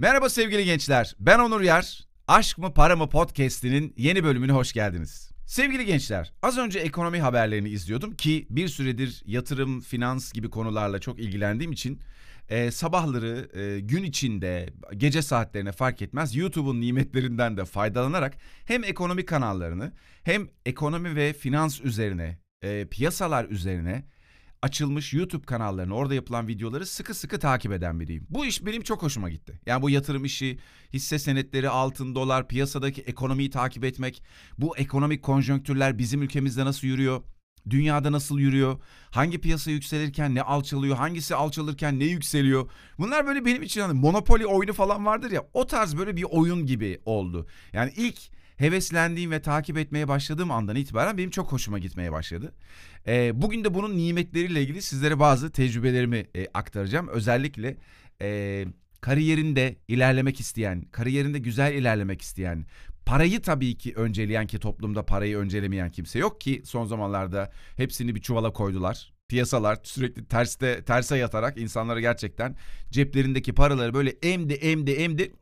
Merhaba sevgili gençler. Ben Onur Yer. Aşk mı para mı podcast'inin yeni bölümüne hoş geldiniz. Sevgili gençler, az önce ekonomi haberlerini izliyordum ki bir süredir yatırım, finans gibi konularla çok ilgilendiğim için e, sabahları e, gün içinde gece saatlerine fark etmez YouTube'un nimetlerinden de faydalanarak hem ekonomi kanallarını hem ekonomi ve finans üzerine, e, piyasalar üzerine açılmış YouTube kanallarını, orada yapılan videoları sıkı sıkı takip eden biriyim. Bu iş benim çok hoşuma gitti. Yani bu yatırım işi, hisse senetleri, altın, dolar, piyasadaki ekonomiyi takip etmek, bu ekonomik konjonktürler bizim ülkemizde nasıl yürüyor? Dünyada nasıl yürüyor? Hangi piyasa yükselirken ne alçalıyor? Hangisi alçalırken ne yükseliyor? Bunlar böyle benim için hani Monopoly oyunu falan vardır ya o tarz böyle bir oyun gibi oldu. Yani ilk heveslendiğim ve takip etmeye başladığım andan itibaren benim çok hoşuma gitmeye başladı. E, bugün de bunun nimetleriyle ilgili sizlere bazı tecrübelerimi e, aktaracağım. Özellikle e, kariyerinde ilerlemek isteyen, kariyerinde güzel ilerlemek isteyen, parayı tabii ki önceleyen ki toplumda parayı öncelemeyen kimse yok ki son zamanlarda hepsini bir çuvala koydular. Piyasalar sürekli terste terse yatarak insanlara gerçekten ceplerindeki paraları böyle emdi emdi emdi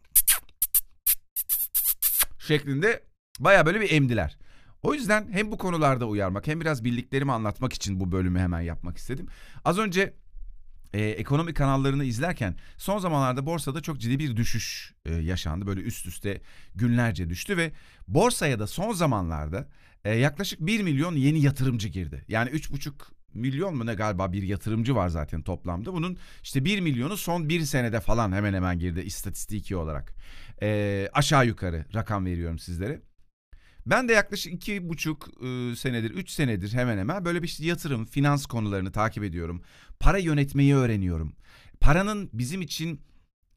şeklinde baya böyle bir emdiler. O yüzden hem bu konularda uyarmak hem biraz bildiklerimi anlatmak için bu bölümü hemen yapmak istedim. Az önce e, ekonomi kanallarını izlerken son zamanlarda borsada çok ciddi bir düşüş e, yaşandı. Böyle üst üste günlerce düştü ve borsaya da son zamanlarda e, yaklaşık 1 milyon yeni yatırımcı girdi. Yani 3,5 milyon mu ne galiba bir yatırımcı var zaten toplamda. Bunun işte 1 milyonu son bir senede falan hemen hemen girdi istatistiki olarak. E, aşağı yukarı rakam veriyorum sizlere. Ben de yaklaşık iki buçuk e, senedir, üç senedir hemen hemen böyle bir işte yatırım, finans konularını takip ediyorum. Para yönetmeyi öğreniyorum. Paranın bizim için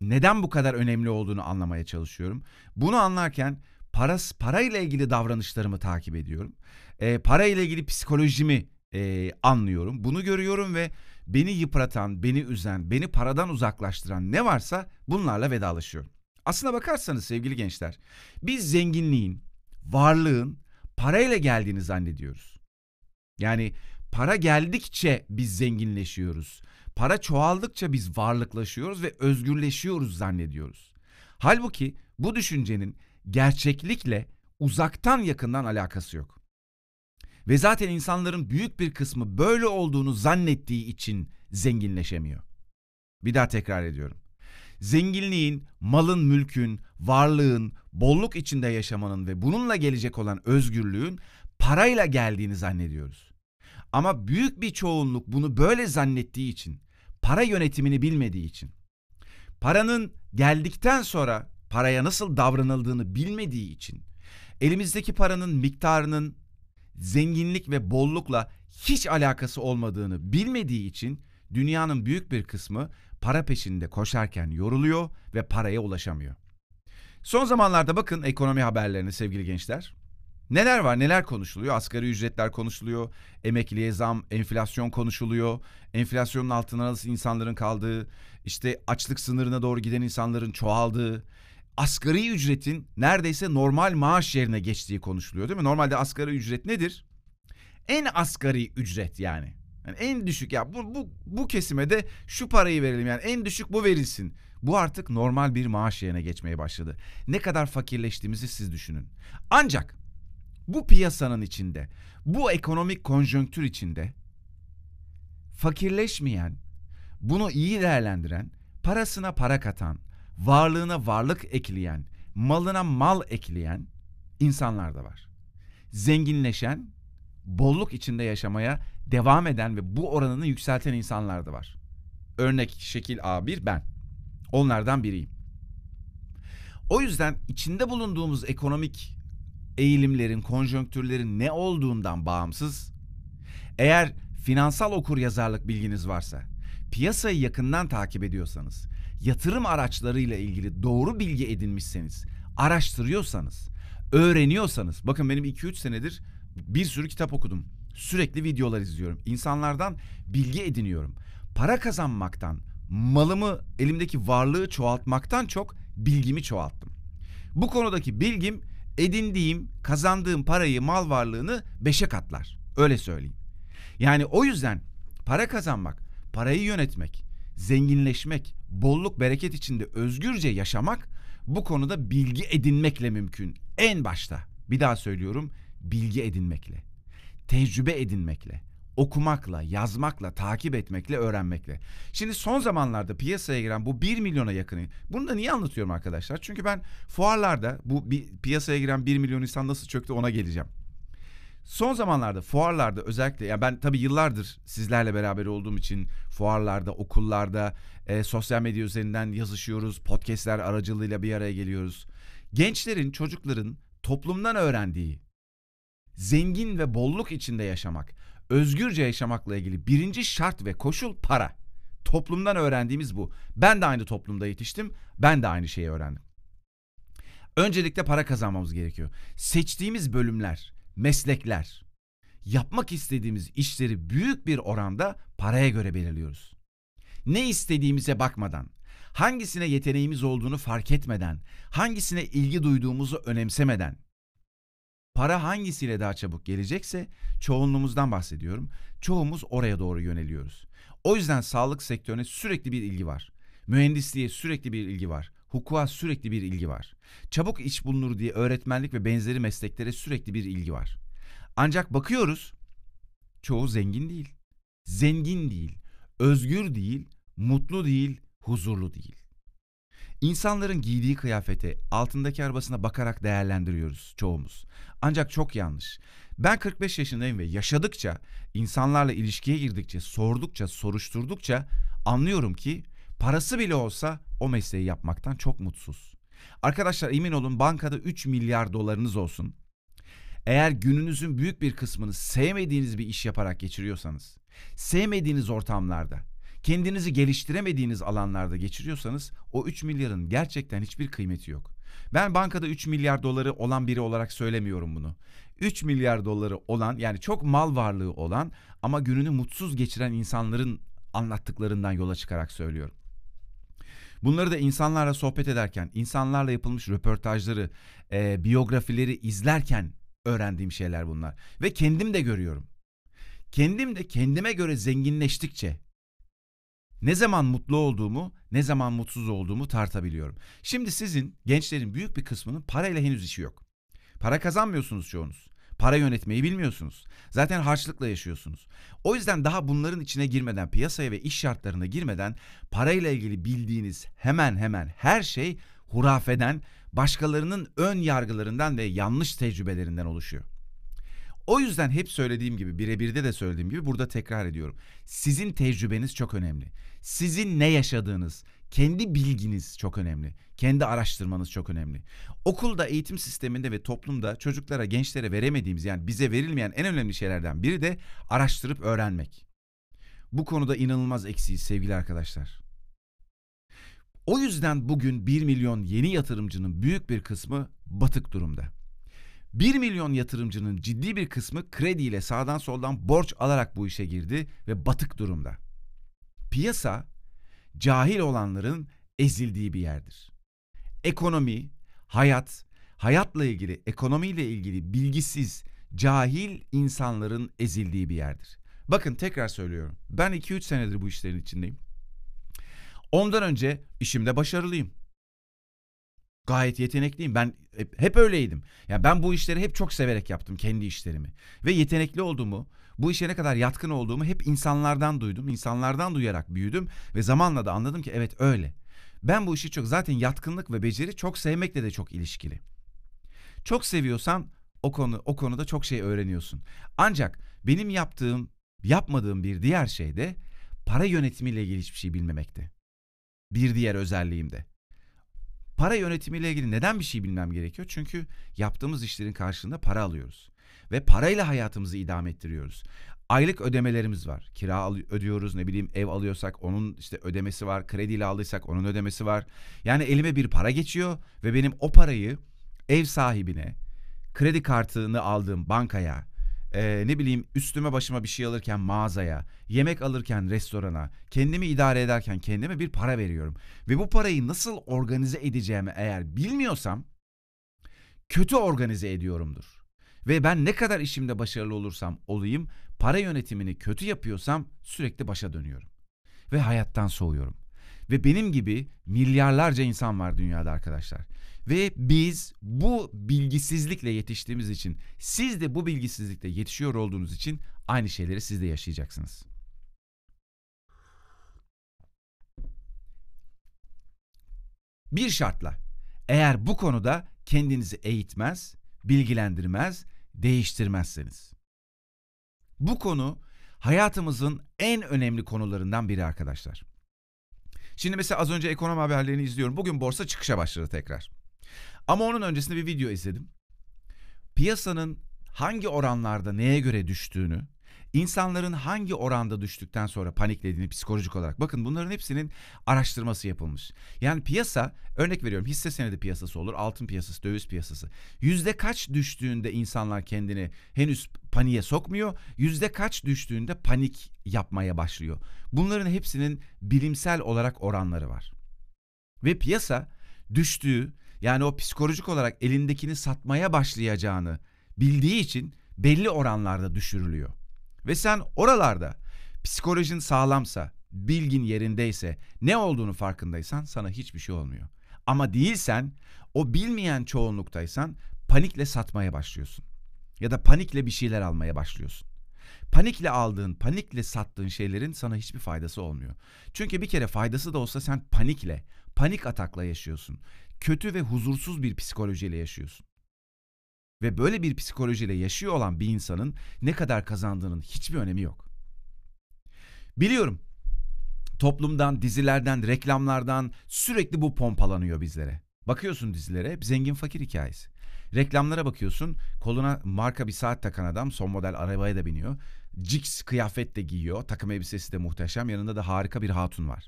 neden bu kadar önemli olduğunu anlamaya çalışıyorum. Bunu anlarken para, parayla ilgili davranışlarımı takip ediyorum. E, para ile ilgili psikolojimi e, anlıyorum. Bunu görüyorum ve beni yıpratan, beni üzen, beni paradan uzaklaştıran ne varsa bunlarla vedalaşıyorum. Aslına bakarsanız sevgili gençler, biz zenginliğin, varlığın parayla geldiğini zannediyoruz. Yani para geldikçe biz zenginleşiyoruz. Para çoğaldıkça biz varlıklaşıyoruz ve özgürleşiyoruz zannediyoruz. Halbuki bu düşüncenin gerçeklikle uzaktan yakından alakası yok. Ve zaten insanların büyük bir kısmı böyle olduğunu zannettiği için zenginleşemiyor. Bir daha tekrar ediyorum zenginliğin, malın, mülkün, varlığın, bolluk içinde yaşamanın ve bununla gelecek olan özgürlüğün parayla geldiğini zannediyoruz. Ama büyük bir çoğunluk bunu böyle zannettiği için, para yönetimini bilmediği için, paranın geldikten sonra paraya nasıl davranıldığını bilmediği için, elimizdeki paranın miktarının zenginlik ve bollukla hiç alakası olmadığını bilmediği için dünyanın büyük bir kısmı para peşinde koşarken yoruluyor ve paraya ulaşamıyor. Son zamanlarda bakın ekonomi haberlerine sevgili gençler. Neler var neler konuşuluyor? Asgari ücretler konuşuluyor, emekliye zam, enflasyon konuşuluyor. Enflasyonun altına nasıl insanların kaldığı, işte açlık sınırına doğru giden insanların çoğaldığı, asgari ücretin neredeyse normal maaş yerine geçtiği konuşuluyor değil mi? Normalde asgari ücret nedir? En asgari ücret yani. Yani en düşük ya bu, bu, bu kesime de şu parayı verelim yani en düşük bu verilsin. Bu artık normal bir maaş yerine geçmeye başladı. Ne kadar fakirleştiğimizi siz düşünün. Ancak bu piyasanın içinde, bu ekonomik konjonktür içinde fakirleşmeyen, bunu iyi değerlendiren, parasına para katan, varlığına varlık ekleyen, malına mal ekleyen insanlar da var. Zenginleşen, bolluk içinde yaşamaya devam eden ve bu oranını yükselten insanlar da var. Örnek şekil A1 ben. Onlardan biriyim. O yüzden içinde bulunduğumuz ekonomik eğilimlerin, konjonktürlerin ne olduğundan bağımsız eğer finansal okur yazarlık bilginiz varsa, piyasayı yakından takip ediyorsanız, yatırım araçlarıyla ilgili doğru bilgi edinmişseniz, araştırıyorsanız, öğreniyorsanız, bakın benim 2-3 senedir bir sürü kitap okudum. Sürekli videolar izliyorum. İnsanlardan bilgi ediniyorum. Para kazanmaktan, malımı, elimdeki varlığı çoğaltmaktan çok bilgimi çoğalttım. Bu konudaki bilgim edindiğim, kazandığım parayı, mal varlığını beşe katlar. Öyle söyleyeyim. Yani o yüzden para kazanmak, parayı yönetmek, zenginleşmek, bolluk bereket içinde özgürce yaşamak bu konuda bilgi edinmekle mümkün. En başta bir daha söylüyorum bilgi edinmekle, tecrübe edinmekle, okumakla, yazmakla, takip etmekle, öğrenmekle. Şimdi son zamanlarda piyasaya giren bu 1 milyona yakını. Bunu da niye anlatıyorum arkadaşlar? Çünkü ben fuarlarda bu bir, piyasaya giren 1 milyon insan nasıl çöktü ona geleceğim. Son zamanlarda fuarlarda özellikle yani ben tabii yıllardır sizlerle beraber olduğum için fuarlarda, okullarda, e, sosyal medya üzerinden yazışıyoruz, podcastler aracılığıyla bir araya geliyoruz. Gençlerin, çocukların toplumdan öğrendiği zengin ve bolluk içinde yaşamak, özgürce yaşamakla ilgili birinci şart ve koşul para. Toplumdan öğrendiğimiz bu. Ben de aynı toplumda yetiştim, ben de aynı şeyi öğrendim. Öncelikle para kazanmamız gerekiyor. Seçtiğimiz bölümler, meslekler, yapmak istediğimiz işleri büyük bir oranda paraya göre belirliyoruz. Ne istediğimize bakmadan, hangisine yeteneğimiz olduğunu fark etmeden, hangisine ilgi duyduğumuzu önemsemeden, para hangisiyle daha çabuk gelecekse çoğunluğumuzdan bahsediyorum. Çoğumuz oraya doğru yöneliyoruz. O yüzden sağlık sektörüne sürekli bir ilgi var. Mühendisliğe sürekli bir ilgi var. Hukuka sürekli bir ilgi var. Çabuk iş bulunur diye öğretmenlik ve benzeri mesleklere sürekli bir ilgi var. Ancak bakıyoruz çoğu zengin değil. Zengin değil, özgür değil, mutlu değil, huzurlu değil. İnsanların giydiği kıyafete, altındaki arabasına bakarak değerlendiriyoruz çoğumuz. Ancak çok yanlış. Ben 45 yaşındayım ve yaşadıkça, insanlarla ilişkiye girdikçe, sordukça, soruşturdukça anlıyorum ki parası bile olsa o mesleği yapmaktan çok mutsuz. Arkadaşlar emin olun bankada 3 milyar dolarınız olsun. Eğer gününüzün büyük bir kısmını sevmediğiniz bir iş yaparak geçiriyorsanız, sevmediğiniz ortamlarda, kendinizi geliştiremediğiniz alanlarda geçiriyorsanız o 3 milyarın gerçekten hiçbir kıymeti yok. Ben bankada 3 milyar doları olan biri olarak söylemiyorum bunu. 3 milyar doları olan yani çok mal varlığı olan ama gününü mutsuz geçiren insanların anlattıklarından yola çıkarak söylüyorum. Bunları da insanlarla sohbet ederken, insanlarla yapılmış röportajları, e, biyografileri izlerken öğrendiğim şeyler bunlar. Ve kendim de görüyorum. Kendim de kendime göre zenginleştikçe ne zaman mutlu olduğumu, ne zaman mutsuz olduğumu tartabiliyorum. Şimdi sizin gençlerin büyük bir kısmının parayla henüz işi yok. Para kazanmıyorsunuz çoğunuz. Para yönetmeyi bilmiyorsunuz. Zaten harçlıkla yaşıyorsunuz. O yüzden daha bunların içine girmeden, piyasaya ve iş şartlarına girmeden parayla ilgili bildiğiniz hemen hemen her şey hurafeden, başkalarının ön yargılarından ve yanlış tecrübelerinden oluşuyor. O yüzden hep söylediğim gibi birebirde de söylediğim gibi burada tekrar ediyorum. Sizin tecrübeniz çok önemli. Sizin ne yaşadığınız, kendi bilginiz çok önemli. Kendi araştırmanız çok önemli. Okulda, eğitim sisteminde ve toplumda çocuklara, gençlere veremediğimiz yani bize verilmeyen en önemli şeylerden biri de araştırıp öğrenmek. Bu konuda inanılmaz eksiyiz sevgili arkadaşlar. O yüzden bugün 1 milyon yeni yatırımcının büyük bir kısmı batık durumda. 1 milyon yatırımcının ciddi bir kısmı krediyle sağdan soldan borç alarak bu işe girdi ve batık durumda. Piyasa cahil olanların ezildiği bir yerdir. Ekonomi, hayat, hayatla ilgili, ekonomiyle ilgili bilgisiz, cahil insanların ezildiği bir yerdir. Bakın tekrar söylüyorum. Ben 2-3 senedir bu işlerin içindeyim. Ondan önce işimde başarılıyım. Gayet yetenekliyim. Ben hep, hep öyleydim. Yani ben bu işleri hep çok severek yaptım kendi işlerimi. Ve yetenekli olduğumu, bu işe ne kadar yatkın olduğumu hep insanlardan duydum. İnsanlardan duyarak büyüdüm ve zamanla da anladım ki evet öyle. Ben bu işi çok zaten yatkınlık ve beceri çok sevmekle de çok ilişkili. Çok seviyorsan o konu o konuda çok şey öğreniyorsun. Ancak benim yaptığım, yapmadığım bir diğer şey de para yönetimiyle ilgili hiçbir şey bilmemekte. Bir diğer özelliğim de. Para yönetimiyle ilgili neden bir şey bilmem gerekiyor? Çünkü yaptığımız işlerin karşılığında para alıyoruz. Ve parayla hayatımızı idame ettiriyoruz. Aylık ödemelerimiz var. Kira ödüyoruz, ne bileyim ev alıyorsak onun işte ödemesi var. Krediyle aldıysak onun ödemesi var. Yani elime bir para geçiyor ve benim o parayı ev sahibine, kredi kartını aldığım bankaya, e, ne bileyim üstüme başıma bir şey alırken mağazaya, yemek alırken restorana, kendimi idare ederken kendime bir para veriyorum. Ve bu parayı nasıl organize edeceğimi eğer bilmiyorsam kötü organize ediyorumdur. Ve ben ne kadar işimde başarılı olursam olayım, para yönetimini kötü yapıyorsam sürekli başa dönüyorum. Ve hayattan soğuyorum. Ve benim gibi milyarlarca insan var dünyada arkadaşlar. Ve biz bu bilgisizlikle yetiştiğimiz için, siz de bu bilgisizlikle yetişiyor olduğunuz için aynı şeyleri siz de yaşayacaksınız. Bir şartla, eğer bu konuda kendinizi eğitmez, bilgilendirmez, değiştirmezseniz. Bu konu hayatımızın en önemli konularından biri arkadaşlar. Şimdi mesela az önce ekonomi haberlerini izliyorum. Bugün borsa çıkışa başladı tekrar. Ama onun öncesinde bir video izledim. Piyasanın hangi oranlarda neye göre düştüğünü, insanların hangi oranda düştükten sonra paniklediğini psikolojik olarak. Bakın bunların hepsinin araştırması yapılmış. Yani piyasa, örnek veriyorum hisse senedi piyasası olur, altın piyasası, döviz piyasası. Yüzde kaç düştüğünde insanlar kendini henüz paniğe sokmuyor, yüzde kaç düştüğünde panik yapmaya başlıyor. Bunların hepsinin bilimsel olarak oranları var. Ve piyasa düştüğü yani o psikolojik olarak elindekini satmaya başlayacağını bildiği için belli oranlarda düşürülüyor. Ve sen oralarda psikolojin sağlamsa, bilgin yerindeyse, ne olduğunu farkındaysan sana hiçbir şey olmuyor. Ama değilsen, o bilmeyen çoğunluktaysan panikle satmaya başlıyorsun. Ya da panikle bir şeyler almaya başlıyorsun. Panikle aldığın, panikle sattığın şeylerin sana hiçbir faydası olmuyor. Çünkü bir kere faydası da olsa sen panikle, panik atakla yaşıyorsun. Kötü ve huzursuz bir psikolojiyle yaşıyorsun. Ve böyle bir psikolojiyle yaşıyor olan bir insanın ne kadar kazandığının hiçbir önemi yok. Biliyorum. Toplumdan, dizilerden, reklamlardan sürekli bu pompalanıyor bizlere. Bakıyorsun dizilere, zengin fakir hikayesi. Reklamlara bakıyorsun, koluna marka bir saat takan adam son model arabaya da biniyor. Cix kıyafet de giyiyor, takım elbisesi de muhteşem, yanında da harika bir hatun var.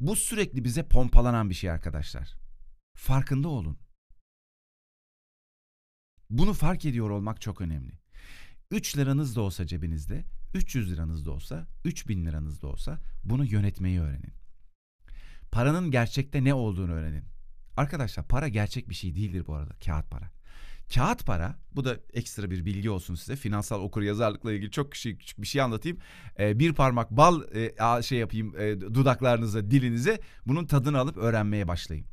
Bu sürekli bize pompalanan bir şey arkadaşlar. Farkında olun. Bunu fark ediyor olmak çok önemli. 3 liranız da olsa cebinizde, 300 liranız da olsa, 3000 liranız da olsa bunu yönetmeyi öğrenin. Paranın gerçekte ne olduğunu öğrenin. Arkadaşlar para gerçek bir şey değildir bu arada, kağıt para. Kağıt para, bu da ekstra bir bilgi olsun size. Finansal okur yazarlıkla ilgili çok küçük bir şey anlatayım. Ee, bir parmak bal e, şey yapayım e, dudaklarınıza, dilinize. Bunun tadını alıp öğrenmeye başlayın.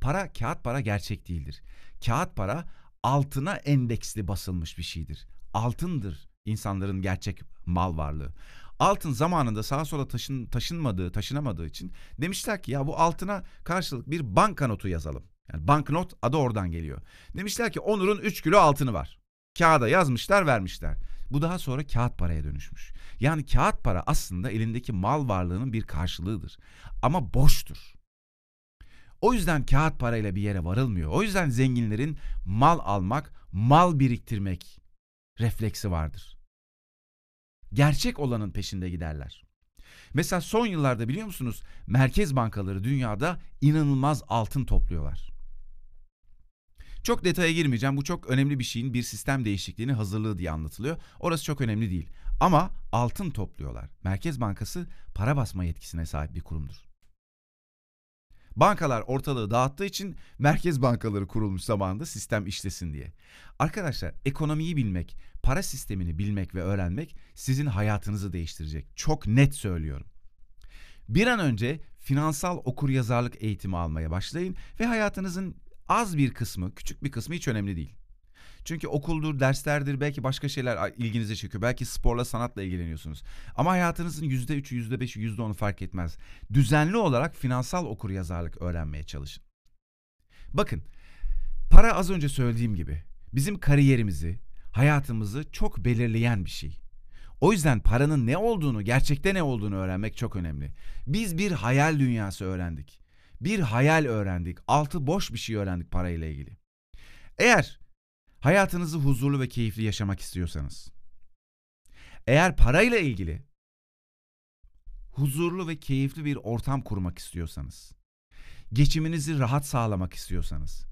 Para, kağıt para gerçek değildir. Kağıt para altına endeksli basılmış bir şeydir. Altındır insanların gerçek mal varlığı. Altın zamanında sağa sola taşın, taşınmadığı, taşınamadığı için demişler ki ya bu altına karşılık bir bankanotu yazalım. Yani banknot adı oradan geliyor. Demişler ki Onur'un 3 kilo altını var. Kağıda yazmışlar vermişler. Bu daha sonra kağıt paraya dönüşmüş. Yani kağıt para aslında elindeki mal varlığının bir karşılığıdır. Ama boştur. O yüzden kağıt parayla bir yere varılmıyor. O yüzden zenginlerin mal almak, mal biriktirmek refleksi vardır. Gerçek olanın peşinde giderler. Mesela son yıllarda biliyor musunuz merkez bankaları dünyada inanılmaz altın topluyorlar. Çok detaya girmeyeceğim. Bu çok önemli bir şeyin bir sistem değişikliğini hazırlığı diye anlatılıyor. Orası çok önemli değil. Ama altın topluyorlar. Merkez Bankası para basma yetkisine sahip bir kurumdur. Bankalar ortalığı dağıttığı için merkez bankaları kurulmuş zamanında sistem işlesin diye. Arkadaşlar ekonomiyi bilmek, para sistemini bilmek ve öğrenmek sizin hayatınızı değiştirecek. Çok net söylüyorum. Bir an önce finansal okuryazarlık eğitimi almaya başlayın ve hayatınızın az bir kısmı, küçük bir kısmı hiç önemli değil. Çünkü okuldur, derslerdir, belki başka şeyler ilginize çekiyor. Belki sporla, sanatla ilgileniyorsunuz. Ama hayatınızın yüzde üçü, yüzde beşi, yüzde onu fark etmez. Düzenli olarak finansal okur yazarlık öğrenmeye çalışın. Bakın, para az önce söylediğim gibi bizim kariyerimizi, hayatımızı çok belirleyen bir şey. O yüzden paranın ne olduğunu, gerçekte ne olduğunu öğrenmek çok önemli. Biz bir hayal dünyası öğrendik. Bir hayal öğrendik. Altı boş bir şey öğrendik parayla ilgili. Eğer hayatınızı huzurlu ve keyifli yaşamak istiyorsanız, eğer parayla ilgili huzurlu ve keyifli bir ortam kurmak istiyorsanız, geçiminizi rahat sağlamak istiyorsanız,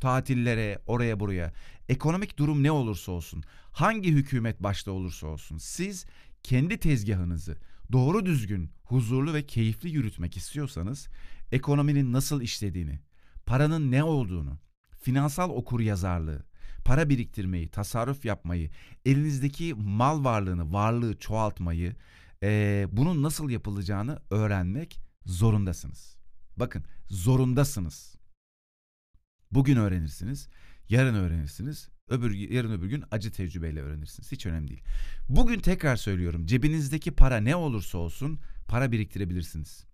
tatillere, oraya buraya, ekonomik durum ne olursa olsun, hangi hükümet başta olursa olsun, siz kendi tezgahınızı doğru düzgün, huzurlu ve keyifli yürütmek istiyorsanız, ekonominin nasıl işlediğini, paranın ne olduğunu, finansal okur yazarlığı, para biriktirmeyi, tasarruf yapmayı, elinizdeki mal varlığını, varlığı çoğaltmayı, e, bunun nasıl yapılacağını öğrenmek Zorundasınız. Bakın zorundasınız. Bugün öğrenirsiniz, yarın öğrenirsiniz, öbür yarın öbür gün acı tecrübeyle öğrenirsiniz. Hiç önemli değil. Bugün tekrar söylüyorum. Cebinizdeki para ne olursa olsun para biriktirebilirsiniz.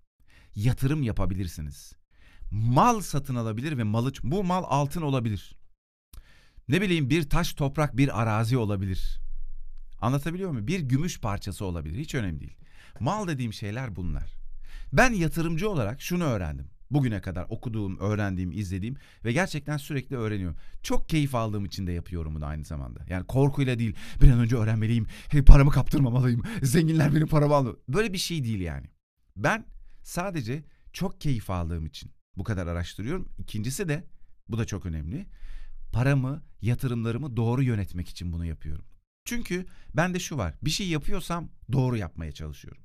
Yatırım yapabilirsiniz. Mal satın alabilir ve malı bu mal altın olabilir. Ne bileyim bir taş, toprak, bir arazi olabilir. Anlatabiliyor muyum? Bir gümüş parçası olabilir. Hiç önemli değil. Mal dediğim şeyler bunlar. Ben yatırımcı olarak şunu öğrendim. Bugüne kadar okuduğum, öğrendiğim, izlediğim ve gerçekten sürekli öğreniyorum. Çok keyif aldığım için de yapıyorum bunu aynı zamanda. Yani korkuyla değil, bir an önce öğrenmeliyim, paramı kaptırmamalıyım, zenginler benim paramı alıyor. Böyle bir şey değil yani. Ben sadece çok keyif aldığım için bu kadar araştırıyorum. İkincisi de, bu da çok önemli, paramı, yatırımlarımı doğru yönetmek için bunu yapıyorum. Çünkü bende şu var, bir şey yapıyorsam doğru yapmaya çalışıyorum.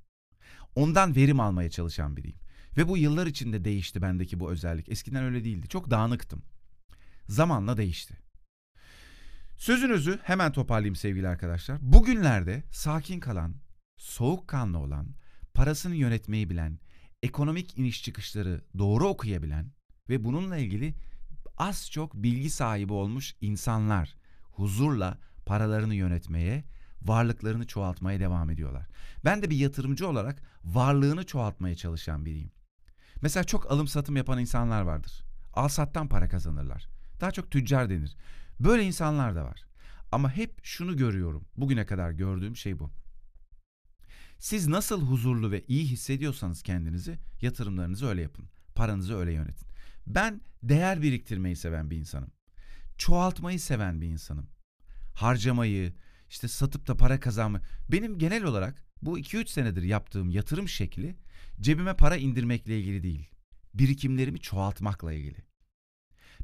Ondan verim almaya çalışan biriyim. Ve bu yıllar içinde değişti bendeki bu özellik. Eskiden öyle değildi. Çok dağınıktım. Zamanla değişti. Sözünüzü hemen toparlayayım sevgili arkadaşlar. Bugünlerde sakin kalan, soğukkanlı olan, parasını yönetmeyi bilen, ekonomik iniş çıkışları doğru okuyabilen ve bununla ilgili az çok bilgi sahibi olmuş insanlar huzurla paralarını yönetmeye, varlıklarını çoğaltmaya devam ediyorlar. Ben de bir yatırımcı olarak varlığını çoğaltmaya çalışan biriyim. Mesela çok alım satım yapan insanlar vardır. Al sattan para kazanırlar. Daha çok tüccar denir. Böyle insanlar da var. Ama hep şunu görüyorum. Bugüne kadar gördüğüm şey bu. Siz nasıl huzurlu ve iyi hissediyorsanız kendinizi, yatırımlarınızı öyle yapın. Paranızı öyle yönetin. Ben değer biriktirmeyi seven bir insanım. Çoğaltmayı seven bir insanım. Harcamayı, işte satıp da para kazanmayı. Benim genel olarak bu 2-3 senedir yaptığım yatırım şekli cebime para indirmekle ilgili değil. Birikimlerimi çoğaltmakla ilgili.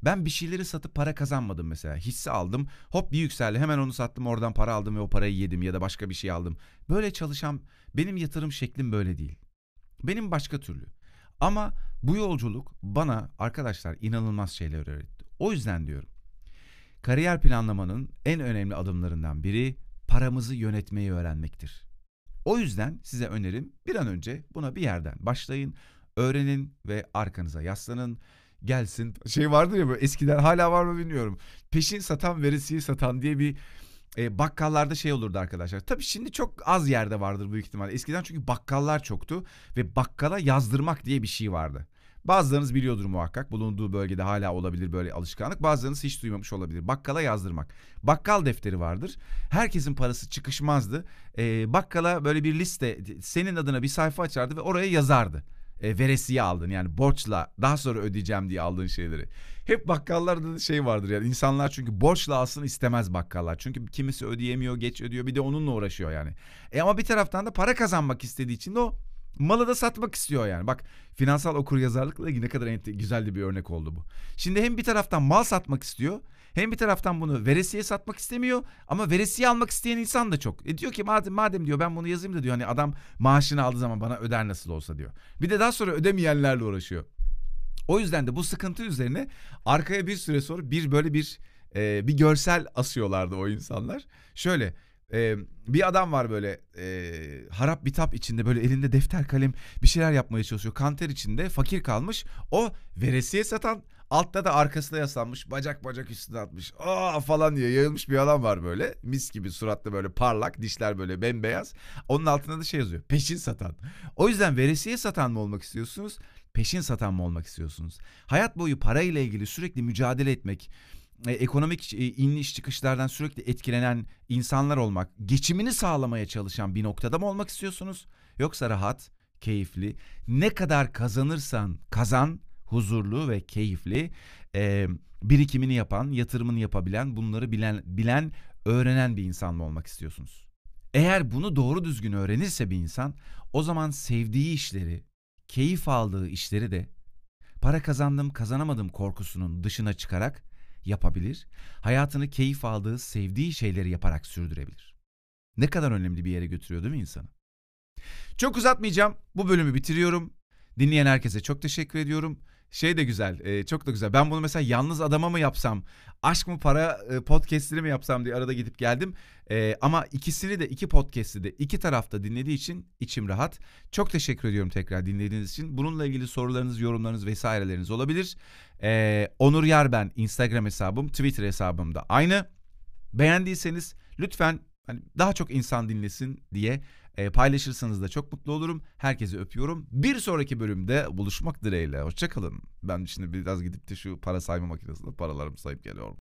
Ben bir şeyleri satıp para kazanmadım mesela. Hisse aldım, hop bir yükseldi. Hemen onu sattım, oradan para aldım ve o parayı yedim ya da başka bir şey aldım. Böyle çalışan benim yatırım şeklim böyle değil. Benim başka türlü. Ama bu yolculuk bana arkadaşlar inanılmaz şeyler öğretti. O yüzden diyorum. Kariyer planlamanın en önemli adımlarından biri paramızı yönetmeyi öğrenmektir. O yüzden size önerim bir an önce buna bir yerden başlayın, öğrenin ve arkanıza yaslanın. Gelsin şey vardır ya böyle eskiden hala var mı bilmiyorum. Peşin satan veresiye satan diye bir e, bakkallarda şey olurdu arkadaşlar. Tabii şimdi çok az yerde vardır büyük ihtimalle. Eskiden çünkü bakkallar çoktu ve bakkala yazdırmak diye bir şey vardı. Bazılarınız biliyordur muhakkak. Bulunduğu bölgede hala olabilir böyle alışkanlık. Bazılarınız hiç duymamış olabilir. Bakkala yazdırmak. Bakkal defteri vardır. Herkesin parası çıkışmazdı. Ee, bakkala böyle bir liste senin adına bir sayfa açardı ve oraya yazardı. E, veresiye aldın yani borçla daha sonra ödeyeceğim diye aldığın şeyleri. Hep bakkallarda da şey vardır yani insanlar çünkü borçla alsın istemez bakkallar. Çünkü kimisi ödeyemiyor, geç ödüyor bir de onunla uğraşıyor yani. E ama bir taraftan da para kazanmak istediği için de o Malı da satmak istiyor yani. Bak finansal okur yazarlıkla ilgili ne kadar güzel bir örnek oldu bu. Şimdi hem bir taraftan mal satmak istiyor hem bir taraftan bunu veresiye satmak istemiyor ama veresiye almak isteyen insan da çok. E diyor ki madem madem diyor ben bunu yazayım da diyor hani adam maaşını aldığı zaman bana öder nasıl olsa diyor. Bir de daha sonra ödemeyenlerle uğraşıyor. O yüzden de bu sıkıntı üzerine arkaya bir süre sonra bir böyle bir e, bir görsel asıyorlardı o insanlar. Şöyle ee, bir adam var böyle e, harap bitap içinde böyle elinde defter kalem bir şeyler yapmaya çalışıyor. Kanter içinde fakir kalmış. O veresiye satan altta da arkasına yaslanmış bacak bacak üstüne atmış. Aa falan diye yayılmış bir adam var böyle. Mis gibi suratlı böyle parlak dişler böyle bembeyaz. Onun altında da şey yazıyor peşin satan. O yüzden veresiye satan mı olmak istiyorsunuz? Peşin satan mı olmak istiyorsunuz? Hayat boyu parayla ilgili sürekli mücadele etmek e, ekonomik e, iniş çıkışlardan sürekli etkilenen insanlar olmak, geçimini sağlamaya çalışan bir noktada mı olmak istiyorsunuz? Yoksa rahat, keyifli, ne kadar kazanırsan kazan, huzurlu ve keyifli, e, birikimini yapan, yatırımını yapabilen, bunları bilen, bilen, öğrenen bir insan mı olmak istiyorsunuz? Eğer bunu doğru düzgün öğrenirse bir insan, o zaman sevdiği işleri, keyif aldığı işleri de para kazandım, kazanamadım korkusunun dışına çıkarak yapabilir, hayatını keyif aldığı, sevdiği şeyleri yaparak sürdürebilir. Ne kadar önemli bir yere götürüyor değil mi insanı? Çok uzatmayacağım. Bu bölümü bitiriyorum. Dinleyen herkese çok teşekkür ediyorum. Şey de güzel, e, çok da güzel. Ben bunu mesela yalnız adama mı yapsam, aşk mı para e, podcast'ini mi yapsam diye arada gidip geldim. E, ama ikisini de iki podcast'i de iki tarafta dinlediği için içim rahat. Çok teşekkür ediyorum tekrar dinlediğiniz için. Bununla ilgili sorularınız, yorumlarınız vesaireleriniz olabilir. E, Onur Yarben Instagram hesabım, Twitter hesabım da aynı. Beğendiyseniz lütfen hani daha çok insan dinlesin diye e, paylaşırsanız da çok mutlu olurum. Herkesi öpüyorum. Bir sonraki bölümde buluşmak dileğiyle. Hoşçakalın. Ben şimdi biraz gidip de şu para sayma makinesinde paralarımı sayıp geliyorum.